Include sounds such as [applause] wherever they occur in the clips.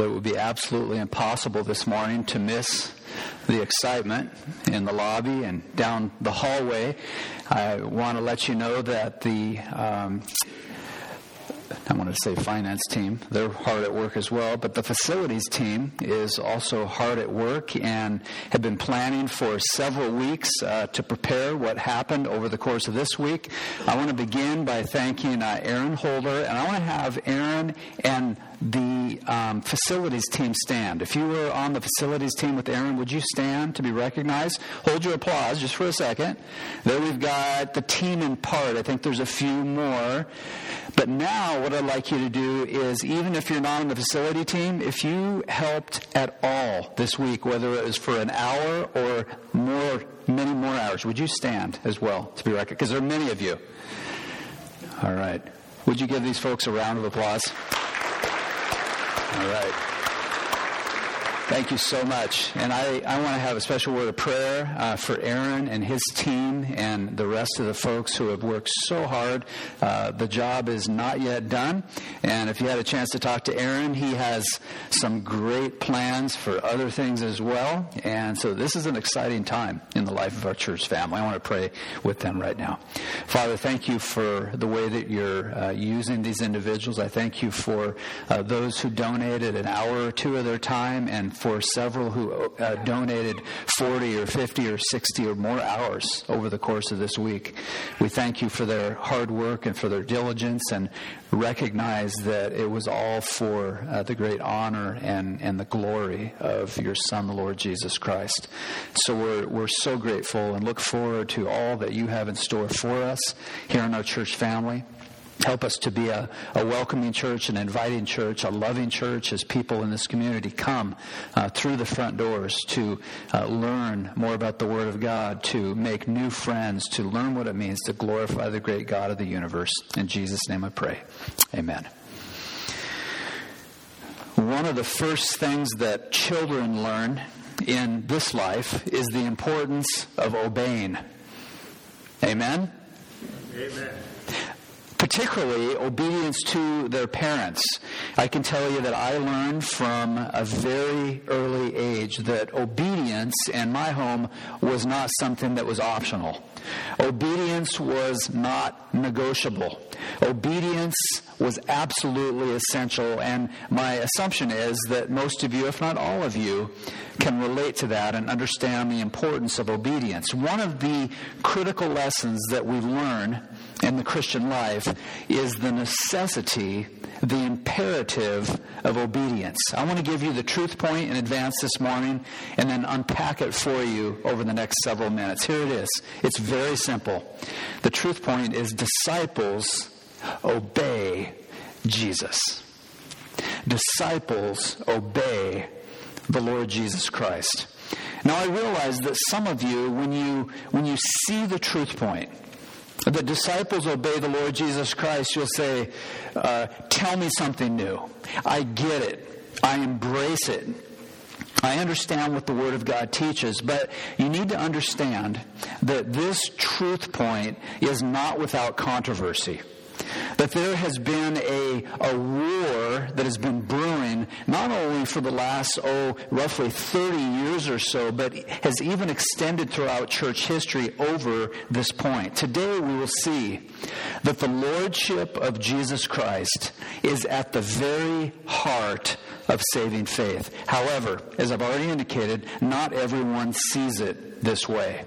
It would be absolutely impossible this morning to miss the excitement in the lobby and down the hallway. I want to let you know that the um, I want to say finance team. They're hard at work as well, but the facilities team is also hard at work and have been planning for several weeks uh, to prepare what happened over the course of this week. I want to begin by thanking uh, Aaron Holder, and I want to have Aaron and the um, facilities team stand. If you were on the facilities team with Aaron, would you stand to be recognized? Hold your applause just for a second. There we've got the team in part. I think there's a few more. But now, what I'd like you to do is, even if you're not on the facility team, if you helped at all this week, whether it was for an hour or more, many more hours, would you stand as well to be recognized? Because there are many of you. All right. Would you give these folks a round of applause? All right. Thank you so much. And I, I want to have a special word of prayer uh, for Aaron and his team and the rest of the folks who have worked so hard. Uh, the job is not yet done. And if you had a chance to talk to Aaron, he has some great plans for other things as well. And so this is an exciting time in the life of our church family. I want to pray with them right now. Father, thank you for the way that you're uh, using these individuals. I thank you for uh, those who donated an hour or two of their time and for several who uh, donated 40 or 50 or 60 or more hours over the course of this week. We thank you for their hard work and for their diligence and recognize that it was all for uh, the great honor and, and the glory of your Son, the Lord Jesus Christ. So we're, we're so grateful and look forward to all that you have in store for us here in our church family. Help us to be a, a, welcoming church, an inviting church, a loving church as people in this community come uh, through the front doors to uh, learn more about the Word of God, to make new friends, to learn what it means to glorify the great God of the universe. In Jesus' name I pray. Amen. One of the first things that children learn in this life is the importance of obeying. Amen? Amen particularly obedience to their parents. I can tell you that I learned from a very early age that obedience in my home was not something that was optional. Obedience was not negotiable. Obedience was absolutely essential, and my assumption is that most of you, if not all of you, can relate to that and understand the importance of obedience. One of the critical lessons that we learn in the Christian life is the necessity, the imperative of obedience. I want to give you the truth point in advance this morning and then unpack it for you over the next several minutes. Here it is. It's very simple. The truth point is disciples obey Jesus. Disciples obey the Lord Jesus Christ. Now I realize that some of you, when you when you see the truth point, the disciples obey the Lord Jesus Christ, you'll say, uh, Tell me something new. I get it. I embrace it. I understand what the Word of God teaches, but you need to understand that this truth point is not without controversy that there has been a, a war that has been brewing not only for the last, oh, roughly 30 years or so, but has even extended throughout church history over this point. Today we will see that the Lordship of Jesus Christ is at the very heart of saving faith. However, as I've already indicated, not everyone sees it this way.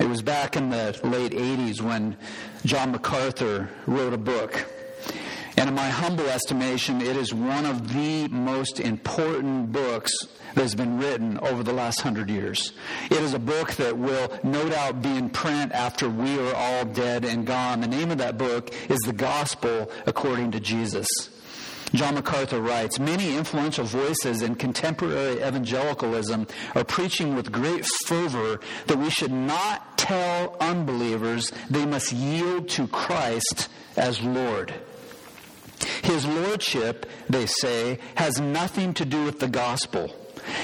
It was back in the late 80s when John MacArthur wrote a book. And in my humble estimation, it is one of the most important books that has been written over the last hundred years. It is a book that will no doubt be in print after we are all dead and gone. The name of that book is The Gospel According to Jesus. John MacArthur writes Many influential voices in contemporary evangelicalism are preaching with great fervor that we should not tell unbelievers they must yield to Christ as Lord. His lordship, they say, has nothing to do with the gospel.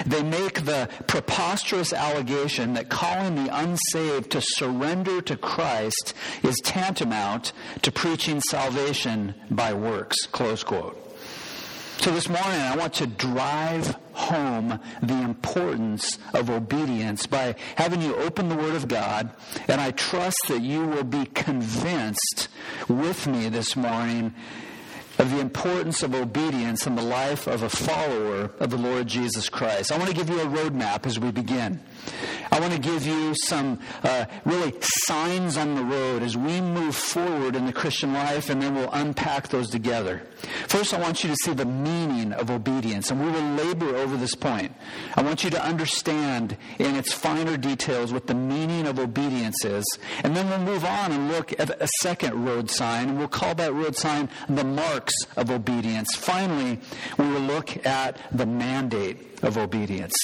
They make the preposterous allegation that calling the unsaved to surrender to Christ is tantamount to preaching salvation by works. Close quote. So this morning, I want to drive home the importance of obedience by having you open the Word of God, and I trust that you will be convinced with me this morning of the importance of obedience in the life of a follower of the Lord Jesus Christ. I want to give you a roadmap as we begin. I want to give you some uh, really signs on the road as we move forward in the Christian life, and then we'll unpack those together. First, I want you to see the meaning of obedience, and we will labor over this point. I want you to understand in its finer details what the meaning of obedience is, and then we'll move on and look at a second road sign, and we'll call that road sign the of obedience. Finally, we will look at the mandate of obedience.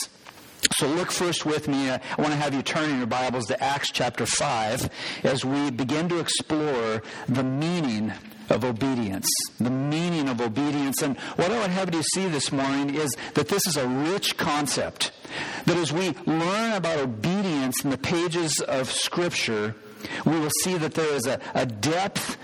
So look first with me. I want to have you turn in your Bibles to Acts chapter 5 as we begin to explore the meaning of obedience. The meaning of obedience. And what I would have you see this morning is that this is a rich concept. That as we learn about obedience in the pages of Scripture, we will see that there is a, a depth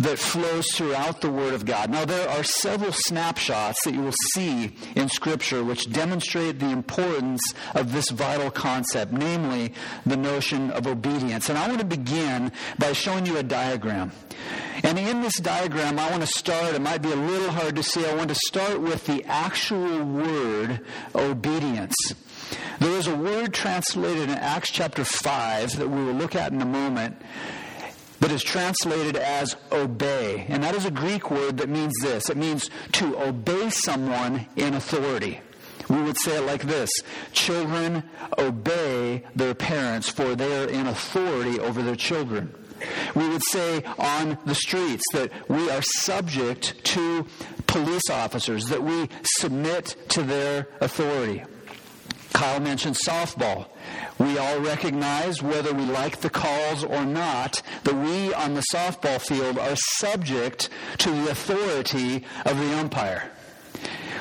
that flows throughout the Word of God. Now, there are several snapshots that you will see in Scripture which demonstrate the importance of this vital concept, namely the notion of obedience. And I want to begin by showing you a diagram. And in this diagram, I want to start, it might be a little hard to see, I want to start with the actual word obedience. There is a word translated in Acts chapter 5 that we will look at in a moment that is translated as obey. And that is a Greek word that means this it means to obey someone in authority. We would say it like this Children obey their parents, for they are in authority over their children. We would say on the streets that we are subject to police officers, that we submit to their authority. Kyle mentioned softball. We all recognize, whether we like the calls or not, that we on the softball field are subject to the authority of the umpire.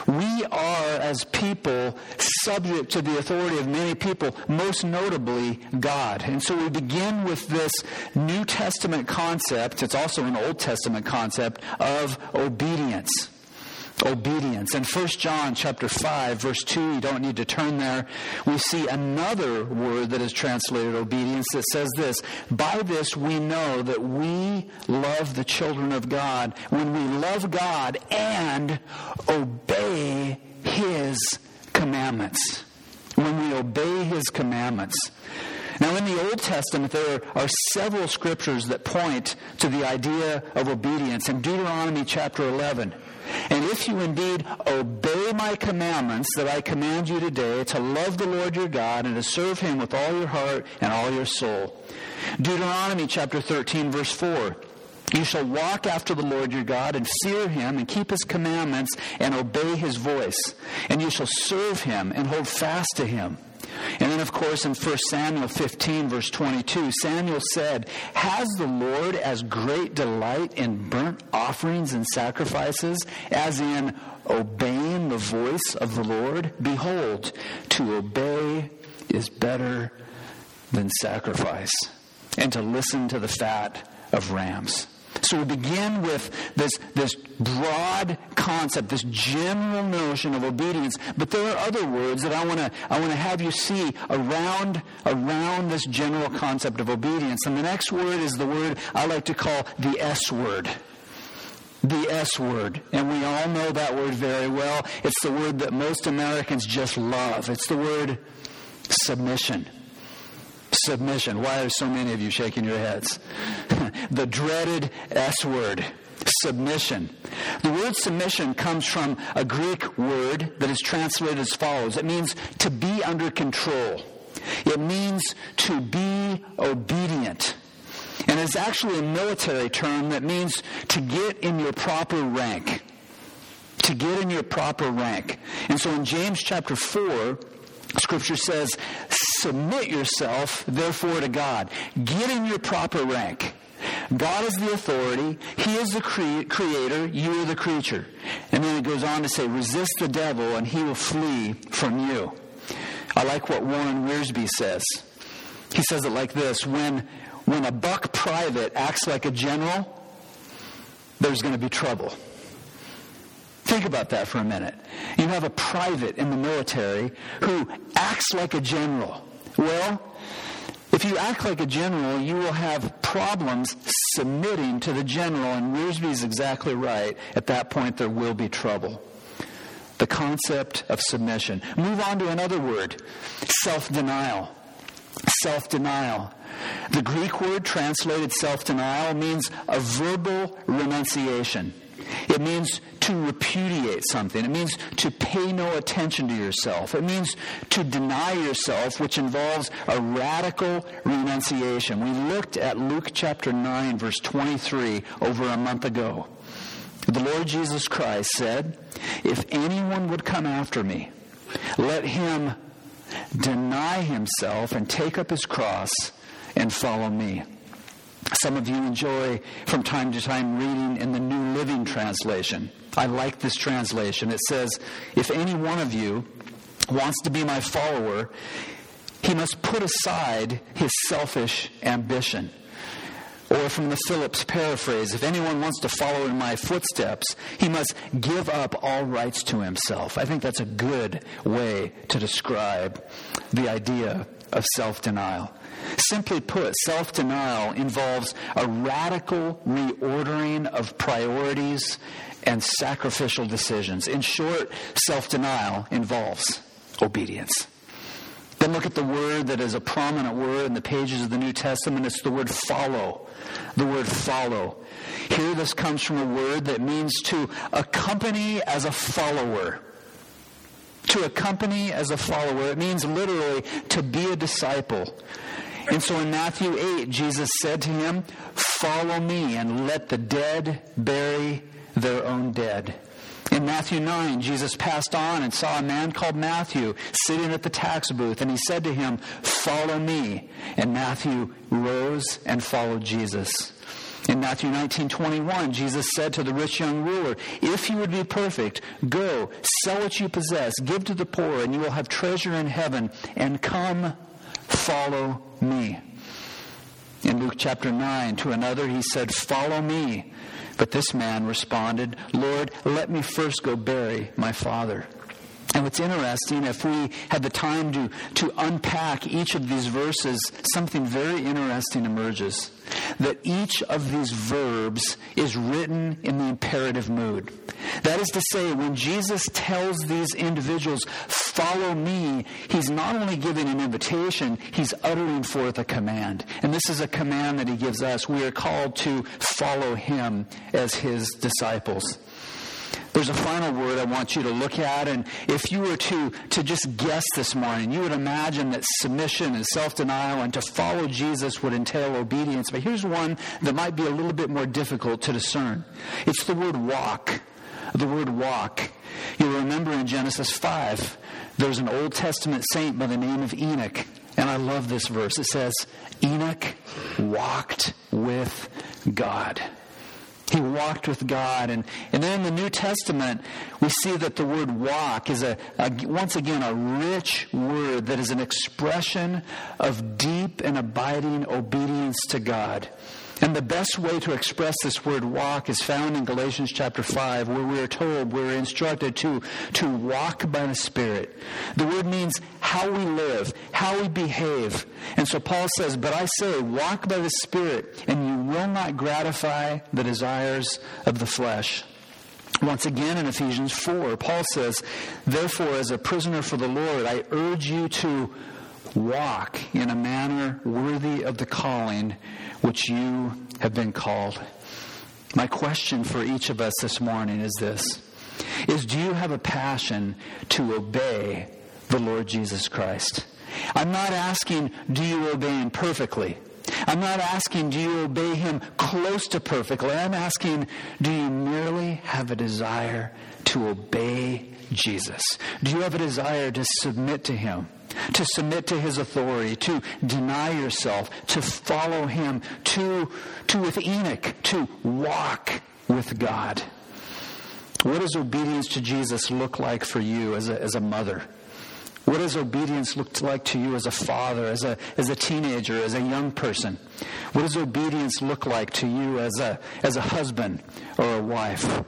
We are, as people, subject to the authority of many people, most notably God. And so we begin with this New Testament concept, it's also an Old Testament concept, of obedience obedience. In 1 John chapter 5 verse 2, you don't need to turn there, we see another word that is translated obedience that says this, by this we know that we love the children of God when we love God and obey his commandments. When we obey his commandments. Now, in the Old Testament, there are several scriptures that point to the idea of obedience. In Deuteronomy chapter 11, and if you indeed obey my commandments that I command you today, to love the Lord your God and to serve him with all your heart and all your soul. Deuteronomy chapter 13, verse 4. You shall walk after the Lord your God and fear him and keep his commandments and obey his voice. And you shall serve him and hold fast to him. And then, of course, in 1 Samuel 15, verse 22, Samuel said, Has the Lord as great delight in burnt offerings and sacrifices as in obeying the voice of the Lord? Behold, to obey is better than sacrifice, and to listen to the fat of rams. So we begin with this, this broad concept, this general notion of obedience, but there are other words that I want to I want to have you see around around this general concept of obedience. And the next word is the word I like to call the S word. The S word. And we all know that word very well. It's the word that most Americans just love. It's the word submission. Submission. Why are so many of you shaking your heads? [laughs] the dreaded S word. Submission. The word submission comes from a Greek word that is translated as follows. It means to be under control. It means to be obedient. And it's actually a military term that means to get in your proper rank. To get in your proper rank. And so in James chapter 4, Scripture says, submit yourself, therefore, to God. Get in your proper rank. God is the authority. He is the cre- creator. You are the creature. And then it goes on to say, resist the devil and he will flee from you. I like what Warren Wiersbe says. He says it like this when, when a buck private acts like a general, there's going to be trouble. Think about that for a minute. You have a private in the military who acts like a general. Well, if you act like a general, you will have problems submitting to the general, and is exactly right. At that point, there will be trouble. The concept of submission. Move on to another word self denial. Self denial. The Greek word translated self denial means a verbal renunciation. It means to repudiate something. It means to pay no attention to yourself. It means to deny yourself, which involves a radical renunciation. We looked at Luke chapter 9, verse 23 over a month ago. The Lord Jesus Christ said, If anyone would come after me, let him deny himself and take up his cross and follow me. Some of you enjoy from time to time reading in the New Living Translation. I like this translation. It says, If any one of you wants to be my follower, he must put aside his selfish ambition. Or from the Phillips paraphrase, if anyone wants to follow in my footsteps, he must give up all rights to himself. I think that's a good way to describe the idea of self denial. Simply put, self denial involves a radical reordering of priorities and sacrificial decisions. In short, self denial involves obedience. Then look at the word that is a prominent word in the pages of the New Testament. It's the word follow. The word follow. Here, this comes from a word that means to accompany as a follower. To accompany as a follower. It means literally to be a disciple. And so in Matthew 8, Jesus said to him, Follow me and let the dead bury their own dead. In Matthew 9, Jesus passed on and saw a man called Matthew sitting at the tax booth, and he said to him, Follow me. And Matthew rose and followed Jesus. In Matthew 19, 21, Jesus said to the rich young ruler, If you would be perfect, go, sell what you possess, give to the poor, and you will have treasure in heaven, and come follow me. In Luke chapter 9, to another he said, Follow me. But this man responded, Lord, let me first go bury my father. And what's interesting, if we had the time to, to unpack each of these verses, something very interesting emerges. That each of these verbs is written in the imperative mood. That is to say, when Jesus tells these individuals, follow me, he's not only giving an invitation, he's uttering forth a command. And this is a command that he gives us. We are called to follow him as his disciples. There's a final word I want you to look at, and if you were to, to just guess this morning, you would imagine that submission and self denial and to follow Jesus would entail obedience. But here's one that might be a little bit more difficult to discern it's the word walk. The word walk. You'll remember in Genesis 5, there's an Old Testament saint by the name of Enoch. And I love this verse. It says, Enoch walked with God. He walked with God. And, and then in the New Testament, we see that the word walk is a, a, once again a rich word that is an expression of deep and abiding obedience to God. And the best way to express this word walk is found in Galatians chapter 5, where we are told, we're instructed to, to walk by the Spirit. The word means how we live, how we behave. And so Paul says, But I say, walk by the Spirit, and you will not gratify the desires of the flesh. Once again in Ephesians 4, Paul says, Therefore, as a prisoner for the Lord, I urge you to walk in a manner worthy of the calling which you have been called. My question for each of us this morning is this is do you have a passion to obey the Lord Jesus Christ? I'm not asking do you obey him perfectly. I'm not asking do you obey him close to perfectly. I'm asking do you merely have a desire to obey Jesus? Do you have a desire to submit to him? to submit to his authority, to deny yourself, to follow him, to, to with Enoch, to walk with God. What does obedience to Jesus look like for you as a, as a mother? What does obedience look like to you as a father, as a, as a teenager, as a young person? What does obedience look like to you as a, as a husband or a wife?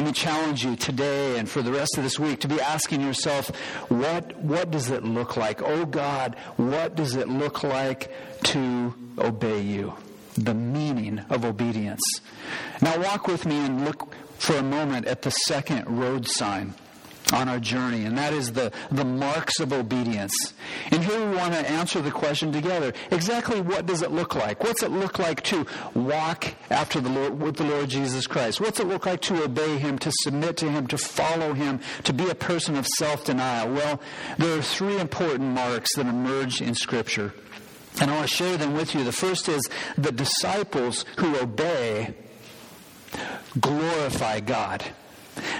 Let me challenge you today and for the rest of this week to be asking yourself, what, what does it look like? Oh God, what does it look like to obey you? The meaning of obedience. Now walk with me and look for a moment at the second road sign on our journey, and that is the, the marks of obedience. And here we want to answer the question together. Exactly what does it look like? What's it look like to walk after the Lord, with the Lord Jesus Christ? What's it look like to obey Him, to submit to Him, to follow Him, to be a person of self-denial? Well, there are three important marks that emerge in Scripture. And I want to share them with you. The first is the disciples who obey glorify God.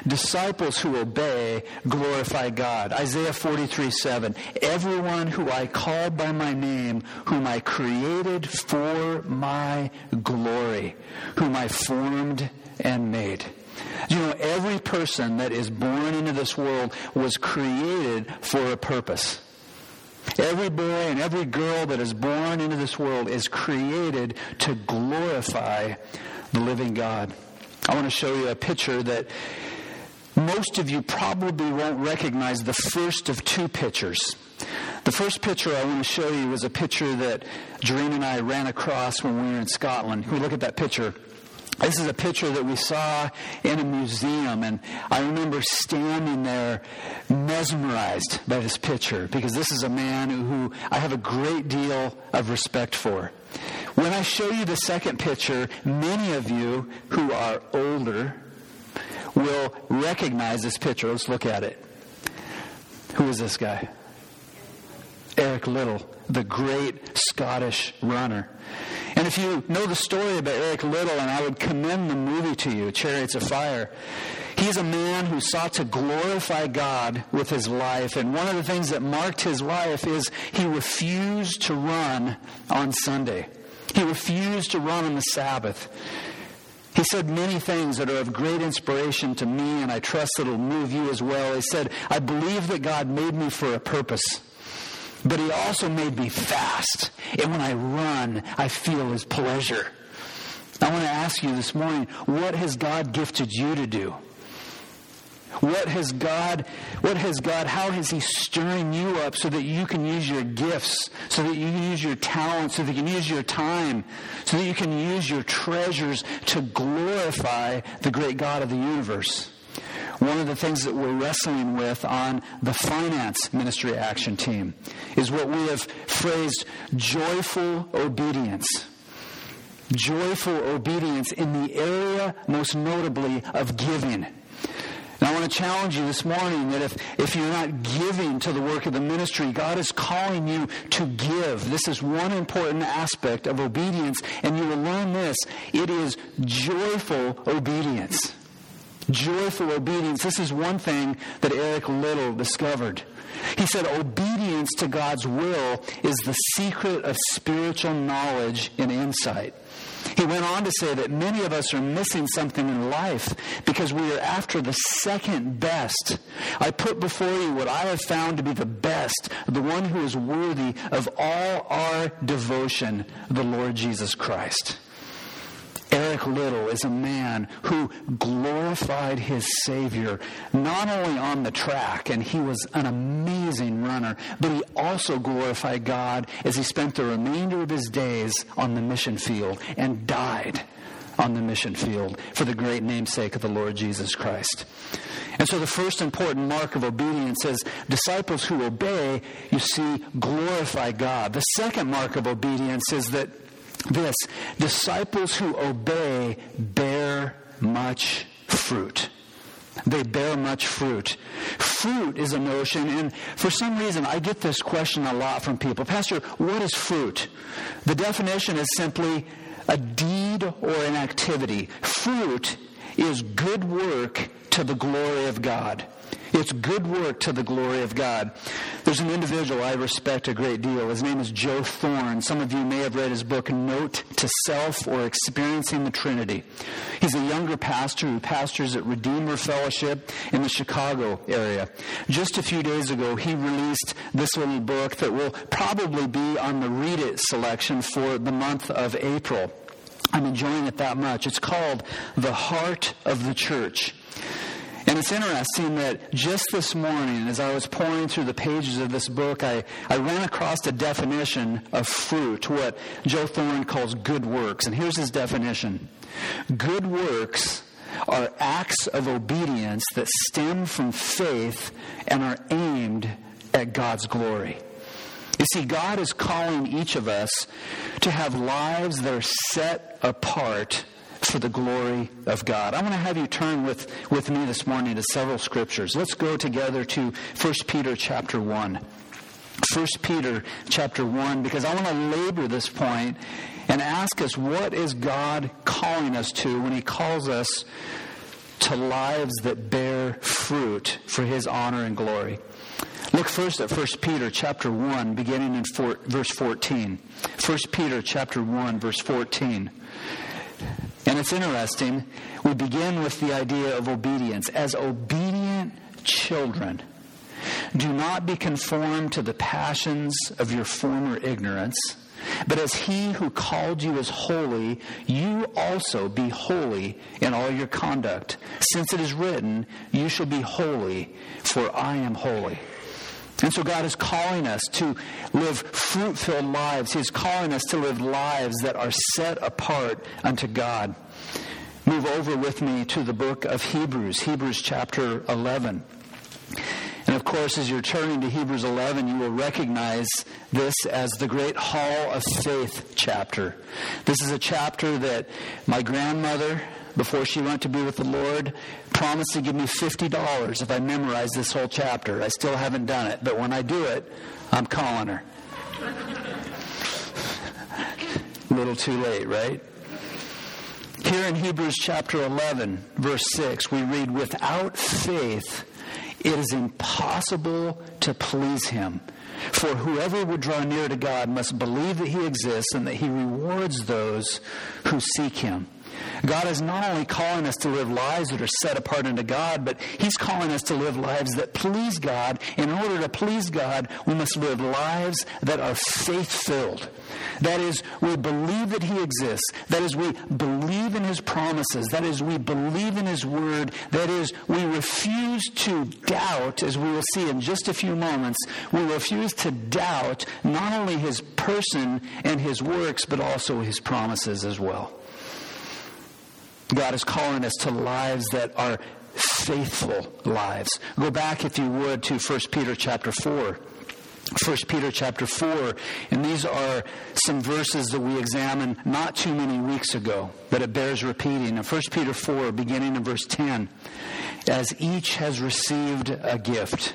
Disciples who obey glorify God. Isaiah 43 7. Everyone who I called by my name, whom I created for my glory, whom I formed and made. You know, every person that is born into this world was created for a purpose. Every boy and every girl that is born into this world is created to glorify the living God. I want to show you a picture that most of you probably won't recognize the first of two pictures. The first picture I want to show you is a picture that Doreen and I ran across when we were in Scotland. We look at that picture. This is a picture that we saw in a museum, and I remember standing there mesmerized by this picture because this is a man who I have a great deal of respect for. When I show you the second picture, many of you who are older will recognize this picture. Let's look at it. Who is this guy? Eric Liddell, the great Scottish runner. And if you know the story about Eric Liddell, and I would commend the movie to you, Chariots of Fire, he's a man who sought to glorify God with his life. And one of the things that marked his life is he refused to run on Sunday. He refused to run on the Sabbath. He said many things that are of great inspiration to me, and I trust that it'll move you as well. He said, I believe that God made me for a purpose, but He also made me fast. And when I run, I feel His pleasure. I want to ask you this morning, what has God gifted you to do? What has God, what has God, how is He stirring you up so that you can use your gifts, so that you can use your talents, so that you can use your time, so that you can use your treasures to glorify the great God of the universe? One of the things that we're wrestling with on the finance ministry action team is what we have phrased joyful obedience joyful obedience in the area, most notably, of giving. And I want to challenge you this morning that if, if you're not giving to the work of the ministry, God is calling you to give. This is one important aspect of obedience, and you will learn this. It is joyful obedience. Joyful obedience. This is one thing that Eric Liddell discovered. He said, Obedience to God's will is the secret of spiritual knowledge and insight. He went on to say that many of us are missing something in life because we are after the second best. I put before you what I have found to be the best, the one who is worthy of all our devotion, the Lord Jesus Christ. Eric Liddell is a man who glorified his Savior not only on the track, and he was an amazing runner, but he also glorified God as he spent the remainder of his days on the mission field and died on the mission field for the great namesake of the Lord Jesus Christ. And so the first important mark of obedience is disciples who obey, you see, glorify God. The second mark of obedience is that this disciples who obey bear much fruit. They bear much fruit. Fruit is a notion, and for some reason I get this question a lot from people. Pastor, what is fruit? The definition is simply a deed or an activity. Fruit is good work to the glory of God. It's good work to the glory of God. There's an individual I respect a great deal. His name is Joe Thorn. Some of you may have read his book, Note to Self or Experiencing the Trinity. He's a younger pastor who pastors at Redeemer Fellowship in the Chicago area. Just a few days ago, he released this little book that will probably be on the Read It selection for the month of April. I'm enjoying it that much. It's called The Heart of the Church. And it's interesting that just this morning, as I was pouring through the pages of this book, I, I ran across a definition of fruit, what Joe Thorn calls good works. And here's his definition Good works are acts of obedience that stem from faith and are aimed at God's glory. You see, God is calling each of us to have lives that are set apart for the glory of God. I want to have you turn with, with me this morning to several scriptures. Let's go together to 1 Peter chapter 1. 1 Peter chapter 1, because I want to labor this point and ask us what is God calling us to when He calls us to lives that bear fruit for His honor and glory. Look first at 1 Peter chapter 1, beginning in four, verse 14. 1 Peter chapter 1, verse 14. And it's interesting. We begin with the idea of obedience. As obedient children, do not be conformed to the passions of your former ignorance, but as he who called you is holy, you also be holy in all your conduct, since it is written, You shall be holy, for I am holy. And so God is calling us to live fruit filled lives. He's calling us to live lives that are set apart unto God. Move over with me to the book of Hebrews, Hebrews chapter 11. And of course, as you're turning to Hebrews 11, you will recognize this as the great Hall of Faith chapter. This is a chapter that my grandmother, before she went to be with the Lord, promised to give me $50 if I memorize this whole chapter. I still haven't done it, but when I do it, I'm calling her. A little too late, right? Here in Hebrews chapter 11, verse 6, we read, Without faith, it is impossible to please him. For whoever would draw near to God must believe that he exists and that he rewards those who seek him. God is not only calling us to live lives that are set apart unto God, but He's calling us to live lives that please God. In order to please God, we must live lives that are faith filled. That is, we believe that He exists. That is, we believe in His promises. That is, we believe in His Word. That is, we refuse to doubt, as we will see in just a few moments, we refuse to doubt not only His person and His works, but also His promises as well. God is calling us to lives that are faithful lives. Go back, if you would, to 1 Peter chapter 4. 1 Peter chapter 4, and these are some verses that we examined not too many weeks ago, but it bears repeating. In 1 Peter 4, beginning in verse 10, as each has received a gift,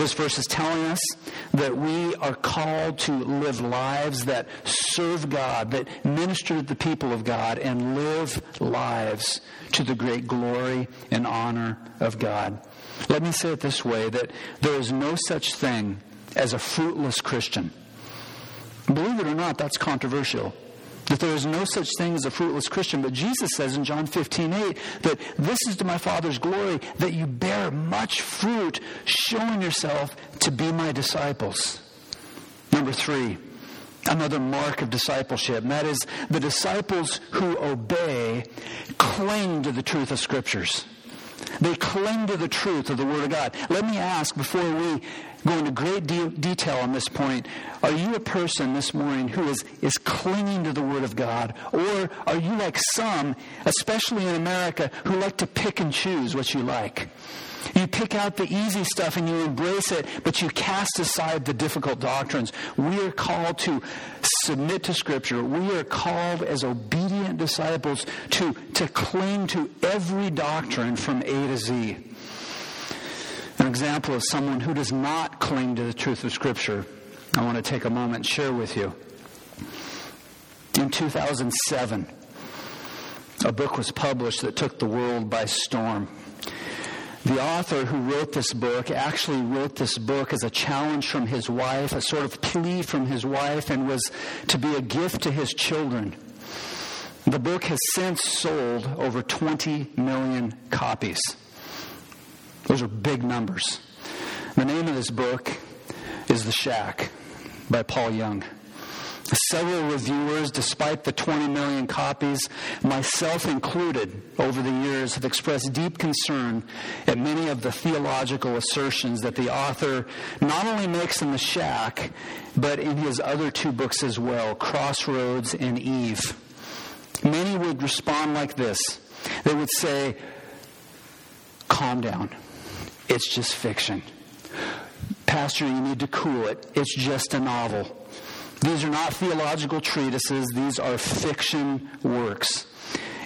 This verse is telling us that we are called to live lives that serve God, that minister to the people of God, and live lives to the great glory and honor of God. Let me say it this way that there is no such thing as a fruitless Christian. Believe it or not, that's controversial that there is no such thing as a fruitless Christian. But Jesus says in John 15, 8, that this is to my Father's glory, that you bear much fruit, showing yourself to be my disciples. Number three, another mark of discipleship, and that is the disciples who obey cling to the truth of Scriptures. They cling to the truth of the Word of God. Let me ask before we go into great de- detail on this point. Are you a person this morning who is, is clinging to the Word of God? Or are you like some, especially in America, who like to pick and choose what you like? You pick out the easy stuff and you embrace it, but you cast aside the difficult doctrines. We are called to submit to Scripture. We are called as obedient disciples to, to cling to every doctrine from A to Z. An example of someone who does not cling to the truth of Scripture, I want to take a moment and share with you. In 2007, a book was published that took the world by storm. The author who wrote this book actually wrote this book as a challenge from his wife, a sort of plea from his wife, and was to be a gift to his children. The book has since sold over 20 million copies. Those are big numbers. The name of this book is The Shack by Paul Young. Several reviewers, despite the 20 million copies, myself included, over the years, have expressed deep concern at many of the theological assertions that the author not only makes in The Shack, but in his other two books as well, Crossroads and Eve. Many would respond like this they would say, Calm down. It's just fiction. Pastor, you need to cool it. It's just a novel. These are not theological treatises, these are fiction works.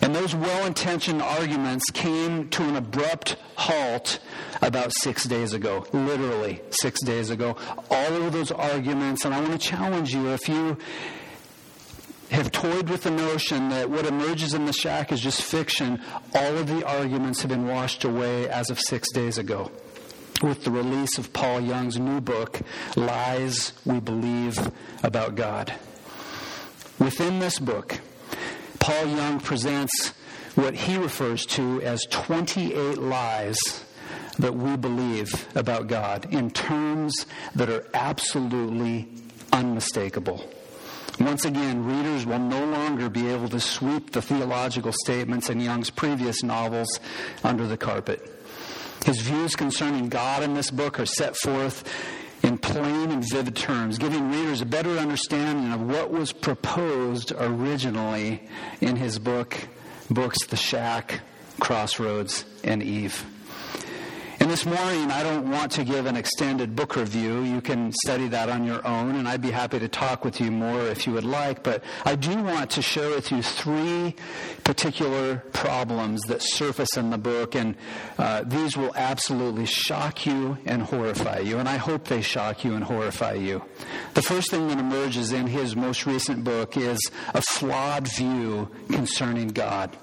And those well intentioned arguments came to an abrupt halt about six days ago, literally six days ago. All of those arguments, and I want to challenge you if you have toyed with the notion that what emerges in the shack is just fiction, all of the arguments have been washed away as of six days ago with the release of Paul Young's new book, Lies We Believe About God. Within this book, Paul Young presents what he refers to as 28 lies that we believe about God in terms that are absolutely unmistakable. Once again, readers will no longer be able to sweep the theological statements in Young's previous novels under the carpet. His views concerning God in this book are set forth in plain and vivid terms, giving readers a better understanding of what was proposed originally in his book, books The Shack, Crossroads, and Eve. And this morning, I don't want to give an extended book review. You can study that on your own, and I'd be happy to talk with you more if you would like. But I do want to share with you three particular problems that surface in the book, and uh, these will absolutely shock you and horrify you. And I hope they shock you and horrify you. The first thing that emerges in his most recent book is a flawed view concerning God.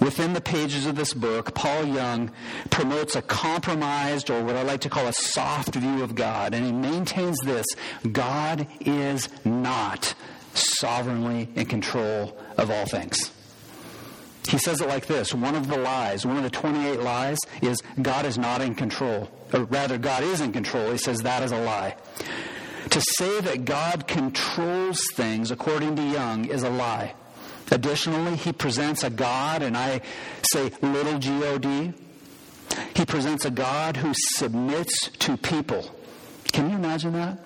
Within the pages of this book, Paul Young promotes a compromised, or what I like to call a soft view of God. And he maintains this God is not sovereignly in control of all things. He says it like this one of the lies, one of the 28 lies, is God is not in control. Or rather, God is in control. He says that is a lie. To say that God controls things, according to Young, is a lie. Additionally, he presents a God, and I say little G O D. He presents a God who submits to people. Can you imagine that?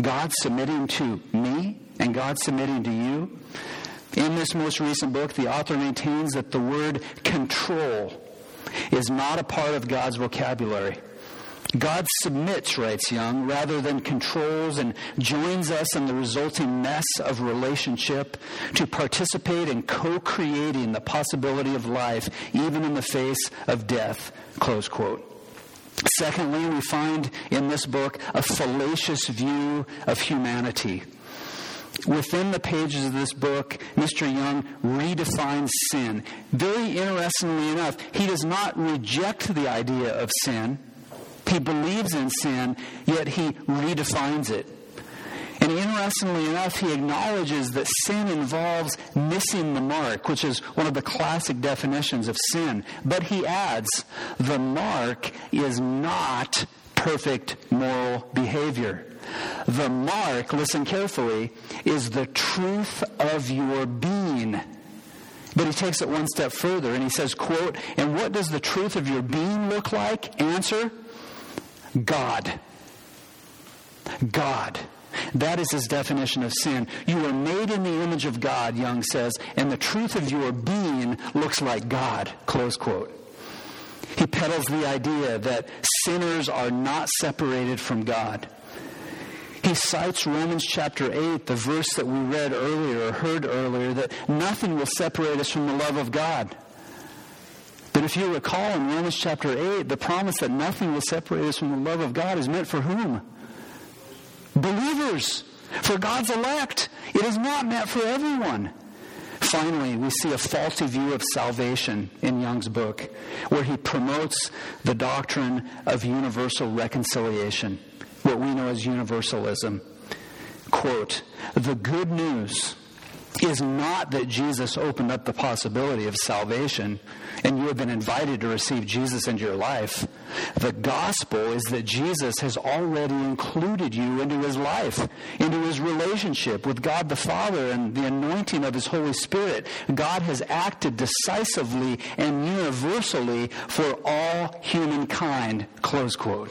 God submitting to me and God submitting to you. In this most recent book, the author maintains that the word control is not a part of God's vocabulary. God submits, writes Young, rather than controls and joins us in the resulting mess of relationship to participate in co creating the possibility of life, even in the face of death. Close quote. Secondly, we find in this book a fallacious view of humanity. Within the pages of this book, Mr. Young redefines sin. Very interestingly enough, he does not reject the idea of sin. He believes in sin, yet he redefines it. And interestingly enough, he acknowledges that sin involves missing the mark, which is one of the classic definitions of sin. But he adds, the mark is not perfect moral behavior. The mark, listen carefully, is the truth of your being. But he takes it one step further and he says, quote, and what does the truth of your being look like? Answer, God. God. That is his definition of sin. You are made in the image of God, Young says, and the truth of your being looks like God. Close quote. He peddles the idea that sinners are not separated from God. He cites Romans chapter 8, the verse that we read earlier or heard earlier, that nothing will separate us from the love of God. But if you recall in Romans chapter 8, the promise that nothing will separate us from the love of God is meant for whom? Believers. For God's elect. It is not meant for everyone. Finally, we see a faulty view of salvation in Young's book, where he promotes the doctrine of universal reconciliation, what we know as universalism. Quote, the good news is not that Jesus opened up the possibility of salvation and you have been invited to receive Jesus into your life. The gospel is that Jesus has already included you into his life, into his relationship with God the Father and the anointing of his Holy Spirit. God has acted decisively and universally for all humankind. Close quote.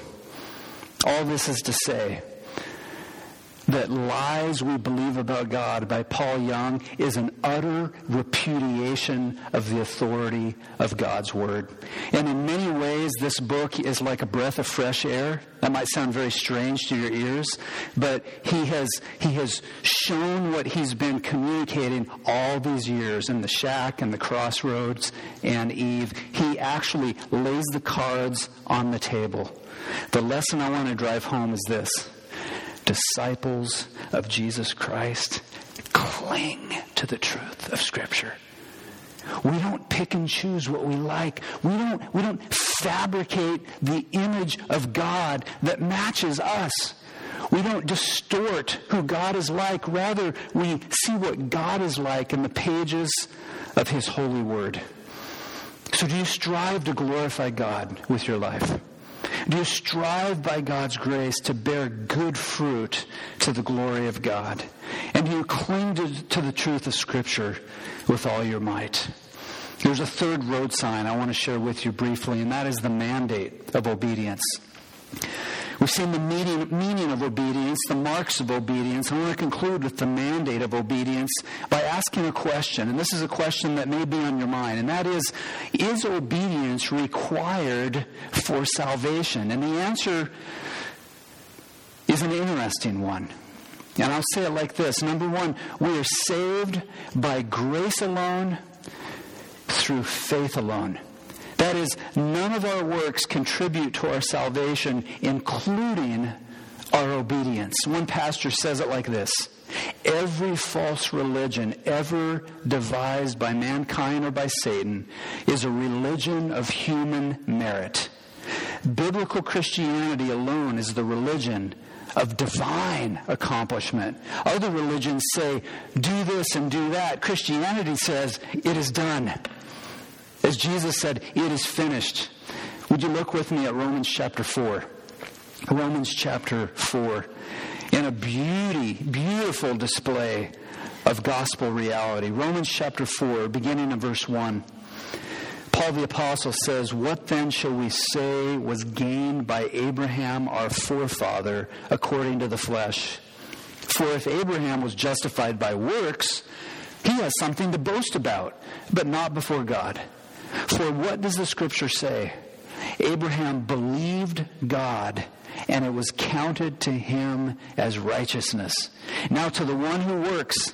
All this is to say, that lies we believe about God by Paul Young is an utter repudiation of the authority of God's Word. And in many ways, this book is like a breath of fresh air. That might sound very strange to your ears, but he has, he has shown what he's been communicating all these years in the shack and the crossroads and Eve. He actually lays the cards on the table. The lesson I want to drive home is this disciples of Jesus Christ, cling to the truth of Scripture. We don't pick and choose what we like. We don't, we don't fabricate the image of God that matches us. We don't distort who God is like. Rather, we see what God is like in the pages of His holy word. So, do you strive to glorify God with your life? Do you strive by God's grace to bear good fruit to the glory of God? And do you cling to, to the truth of Scripture with all your might? There's a third road sign I want to share with you briefly, and that is the mandate of obedience. We've seen the meaning, meaning of obedience, the marks of obedience. I want to conclude with the mandate of obedience by asking a question. And this is a question that may be on your mind, and that is Is obedience required for salvation? And the answer is an interesting one. And I'll say it like this Number one, we are saved by grace alone, through faith alone. That is, none of our works contribute to our salvation, including our obedience. One pastor says it like this Every false religion ever devised by mankind or by Satan is a religion of human merit. Biblical Christianity alone is the religion of divine accomplishment. Other religions say, do this and do that. Christianity says, it is done. As Jesus said, it is finished. Would you look with me at Romans chapter 4? Romans chapter 4. In a beauty, beautiful display of gospel reality. Romans chapter 4, beginning in verse 1. Paul the Apostle says, What then shall we say was gained by Abraham our forefather according to the flesh? For if Abraham was justified by works, he has something to boast about, but not before God. For what does the scripture say? Abraham believed God, and it was counted to him as righteousness. Now, to the one who works,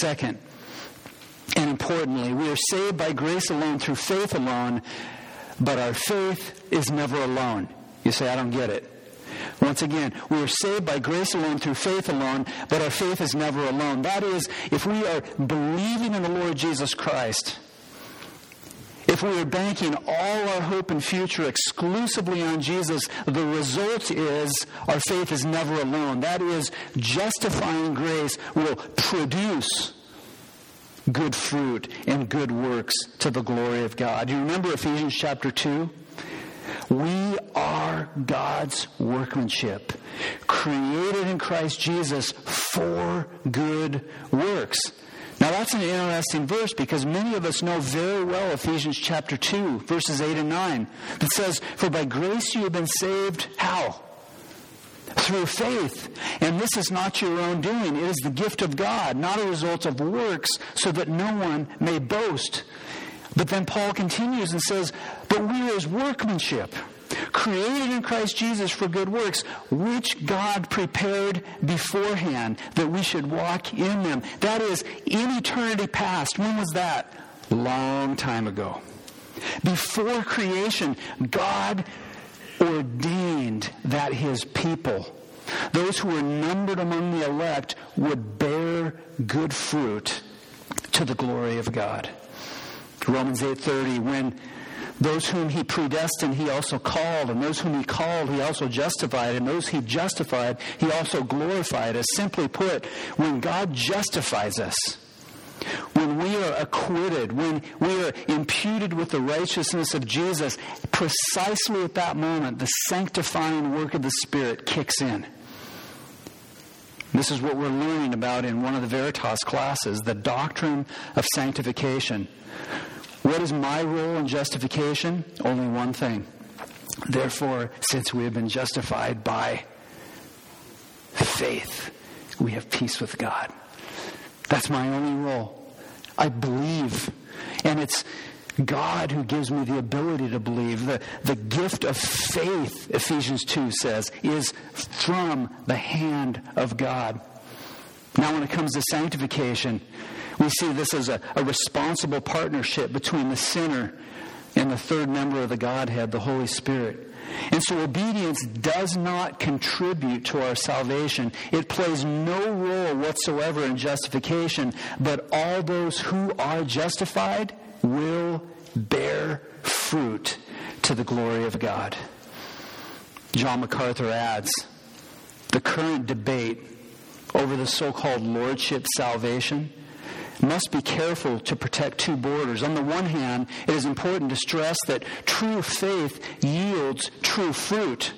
Second, and importantly, we are saved by grace alone through faith alone, but our faith is never alone. You say, I don't get it. Once again, we are saved by grace alone through faith alone, but our faith is never alone. That is, if we are believing in the Lord Jesus Christ, if we are banking all our hope and future exclusively on Jesus, the result is our faith is never alone. That is, justifying grace will produce good fruit and good works to the glory of God. You remember Ephesians chapter 2? We are God's workmanship, created in Christ Jesus for good works. Now that's an interesting verse because many of us know very well Ephesians chapter 2, verses 8 and 9, that says, For by grace you have been saved, how? through faith. And this is not your own doing. It is the gift of God, not a result of works, so that no one may boast. But then Paul continues and says, But we are his workmanship, created in Christ Jesus for good works, which God prepared beforehand that we should walk in them. That is, in eternity past. When was that? Long time ago. Before creation, God ordained that his people, those who were numbered among the elect, would bear good fruit to the glory of God. Romans 8:30 when those whom he predestined he also called and those whom he called he also justified and those he justified he also glorified as simply put when God justifies us when we are acquitted, when we are imputed with the righteousness of Jesus, precisely at that moment, the sanctifying work of the Spirit kicks in. This is what we're learning about in one of the Veritas classes the doctrine of sanctification. What is my role in justification? Only one thing. Therefore, since we have been justified by faith, we have peace with God. That's my only role. I believe. And it's God who gives me the ability to believe. The, the gift of faith, Ephesians 2 says, is from the hand of God. Now, when it comes to sanctification, we see this as a, a responsible partnership between the sinner and the third member of the Godhead, the Holy Spirit. And so obedience does not contribute to our salvation. It plays no role whatsoever in justification, but all those who are justified will bear fruit to the glory of God. John MacArthur adds the current debate over the so called lordship salvation must be careful to protect two borders. On the one hand, it is important to stress that true faith yields true fruit.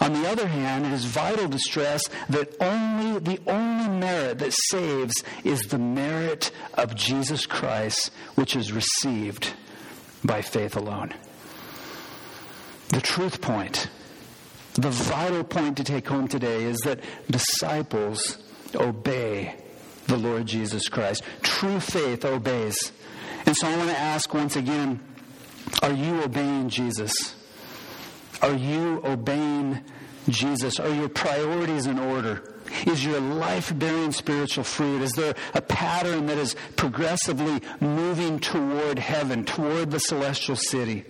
On the other hand, it is vital to stress that only the only merit that saves is the merit of Jesus Christ, which is received by faith alone. The truth point, the vital point to take home today is that disciples obey the Lord Jesus Christ. True faith obeys. And so I want to ask once again are you obeying Jesus? Are you obeying Jesus? Are your priorities in order? Is your life bearing spiritual fruit? Is there a pattern that is progressively moving toward heaven, toward the celestial city?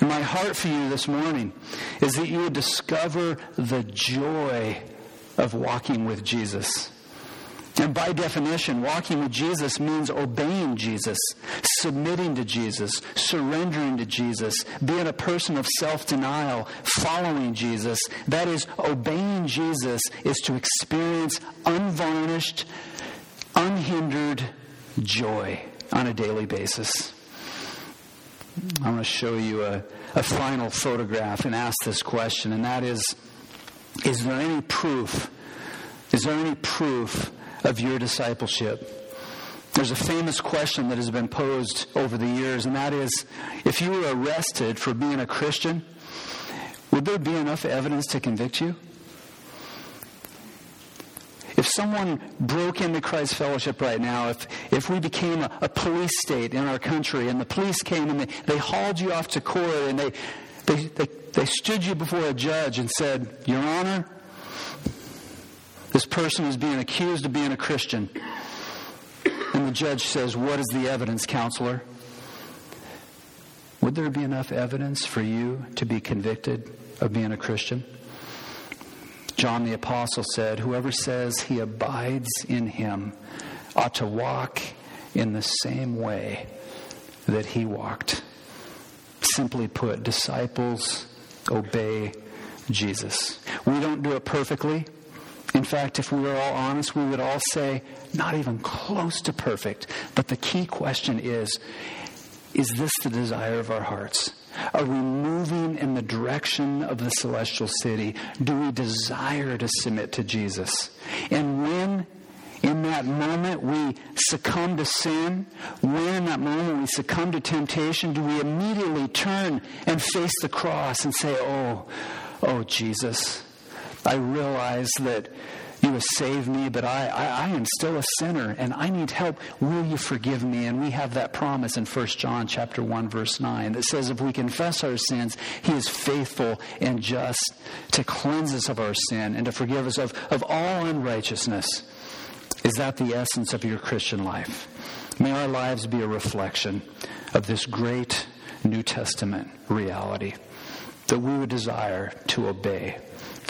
And my heart for you this morning is that you would discover the joy of walking with Jesus. And by definition, walking with Jesus means obeying Jesus, submitting to Jesus, surrendering to Jesus, being a person of self denial, following Jesus. That is, obeying Jesus is to experience unvarnished, unhindered joy on a daily basis. I want to show you a, a final photograph and ask this question, and that is Is there any proof? Is there any proof? Of your discipleship. There's a famous question that has been posed over the years, and that is if you were arrested for being a Christian, would there be enough evidence to convict you? If someone broke into Christ Fellowship right now, if, if we became a, a police state in our country and the police came and they, they hauled you off to court and they, they, they, they stood you before a judge and said, Your Honor, this person is being accused of being a Christian. And the judge says, What is the evidence, counselor? Would there be enough evidence for you to be convicted of being a Christian? John the Apostle said, Whoever says he abides in him ought to walk in the same way that he walked. Simply put, disciples obey Jesus. We don't do it perfectly. In fact, if we were all honest, we would all say, not even close to perfect. But the key question is, is this the desire of our hearts? Are we moving in the direction of the celestial city? Do we desire to submit to Jesus? And when in that moment we succumb to sin, when in that moment we succumb to temptation, do we immediately turn and face the cross and say, Oh, oh, Jesus, I realize that you have saved me, but I, I, I, am still a sinner and I need help. Will you forgive me? And we have that promise in 1 John chapter 1, verse 9 that says if we confess our sins, he is faithful and just to cleanse us of our sin and to forgive us of, of all unrighteousness. Is that the essence of your Christian life? May our lives be a reflection of this great New Testament reality that we would desire to obey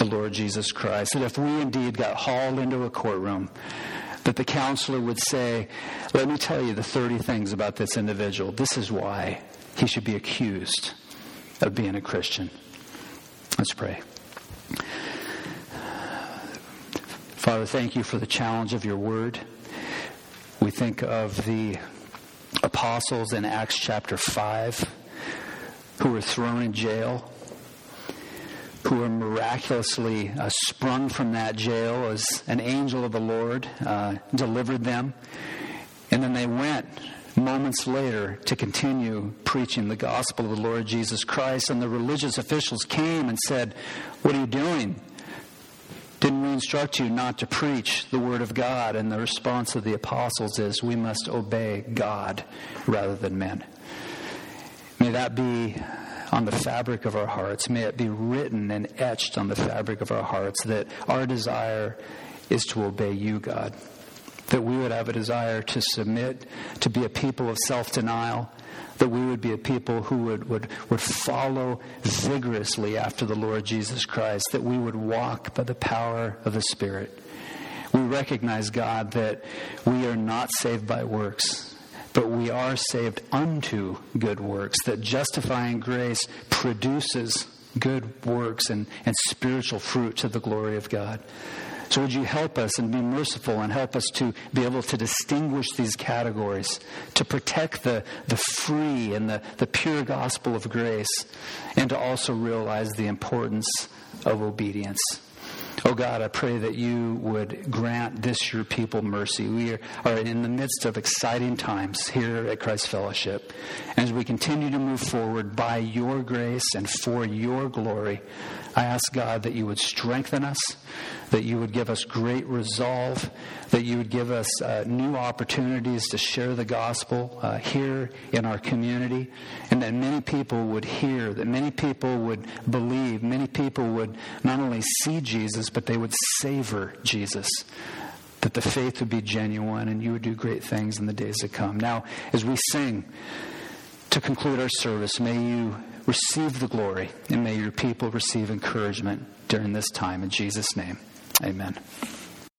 the Lord Jesus Christ. That if we indeed got hauled into a courtroom, that the counselor would say, Let me tell you the 30 things about this individual. This is why he should be accused of being a Christian. Let's pray. Father, thank you for the challenge of your word. We think of the apostles in Acts chapter 5 who were thrown in jail who were miraculously uh, sprung from that jail as an angel of the Lord uh, delivered them. And then they went moments later to continue preaching the gospel of the Lord Jesus Christ. And the religious officials came and said, What are you doing? Didn't we instruct you not to preach the word of God? And the response of the apostles is, We must obey God rather than men. May that be on the fabric of our hearts. May it be written and etched on the fabric of our hearts that our desire is to obey you, God. That we would have a desire to submit, to be a people of self denial, that we would be a people who would, would, would follow vigorously after the Lord Jesus Christ, that we would walk by the power of the Spirit. We recognize, God, that we are not saved by works but we are saved unto good works, that justifying grace produces good works and, and spiritual fruit to the glory of God. So, would you help us and be merciful and help us to be able to distinguish these categories, to protect the, the free and the, the pure gospel of grace, and to also realize the importance of obedience? Oh God, I pray that you would grant this your people mercy. We are in the midst of exciting times here at Christ Fellowship. As we continue to move forward by your grace and for your glory, I ask God that you would strengthen us, that you would give us great resolve, that you would give us uh, new opportunities to share the gospel uh, here in our community, and that many people would hear, that many people would believe, many people would not only see Jesus, but they would savor Jesus that the faith would be genuine and you would do great things in the days to come. Now, as we sing to conclude our service, may you receive the glory, and may your people receive encouragement during this time. In Jesus' name, amen.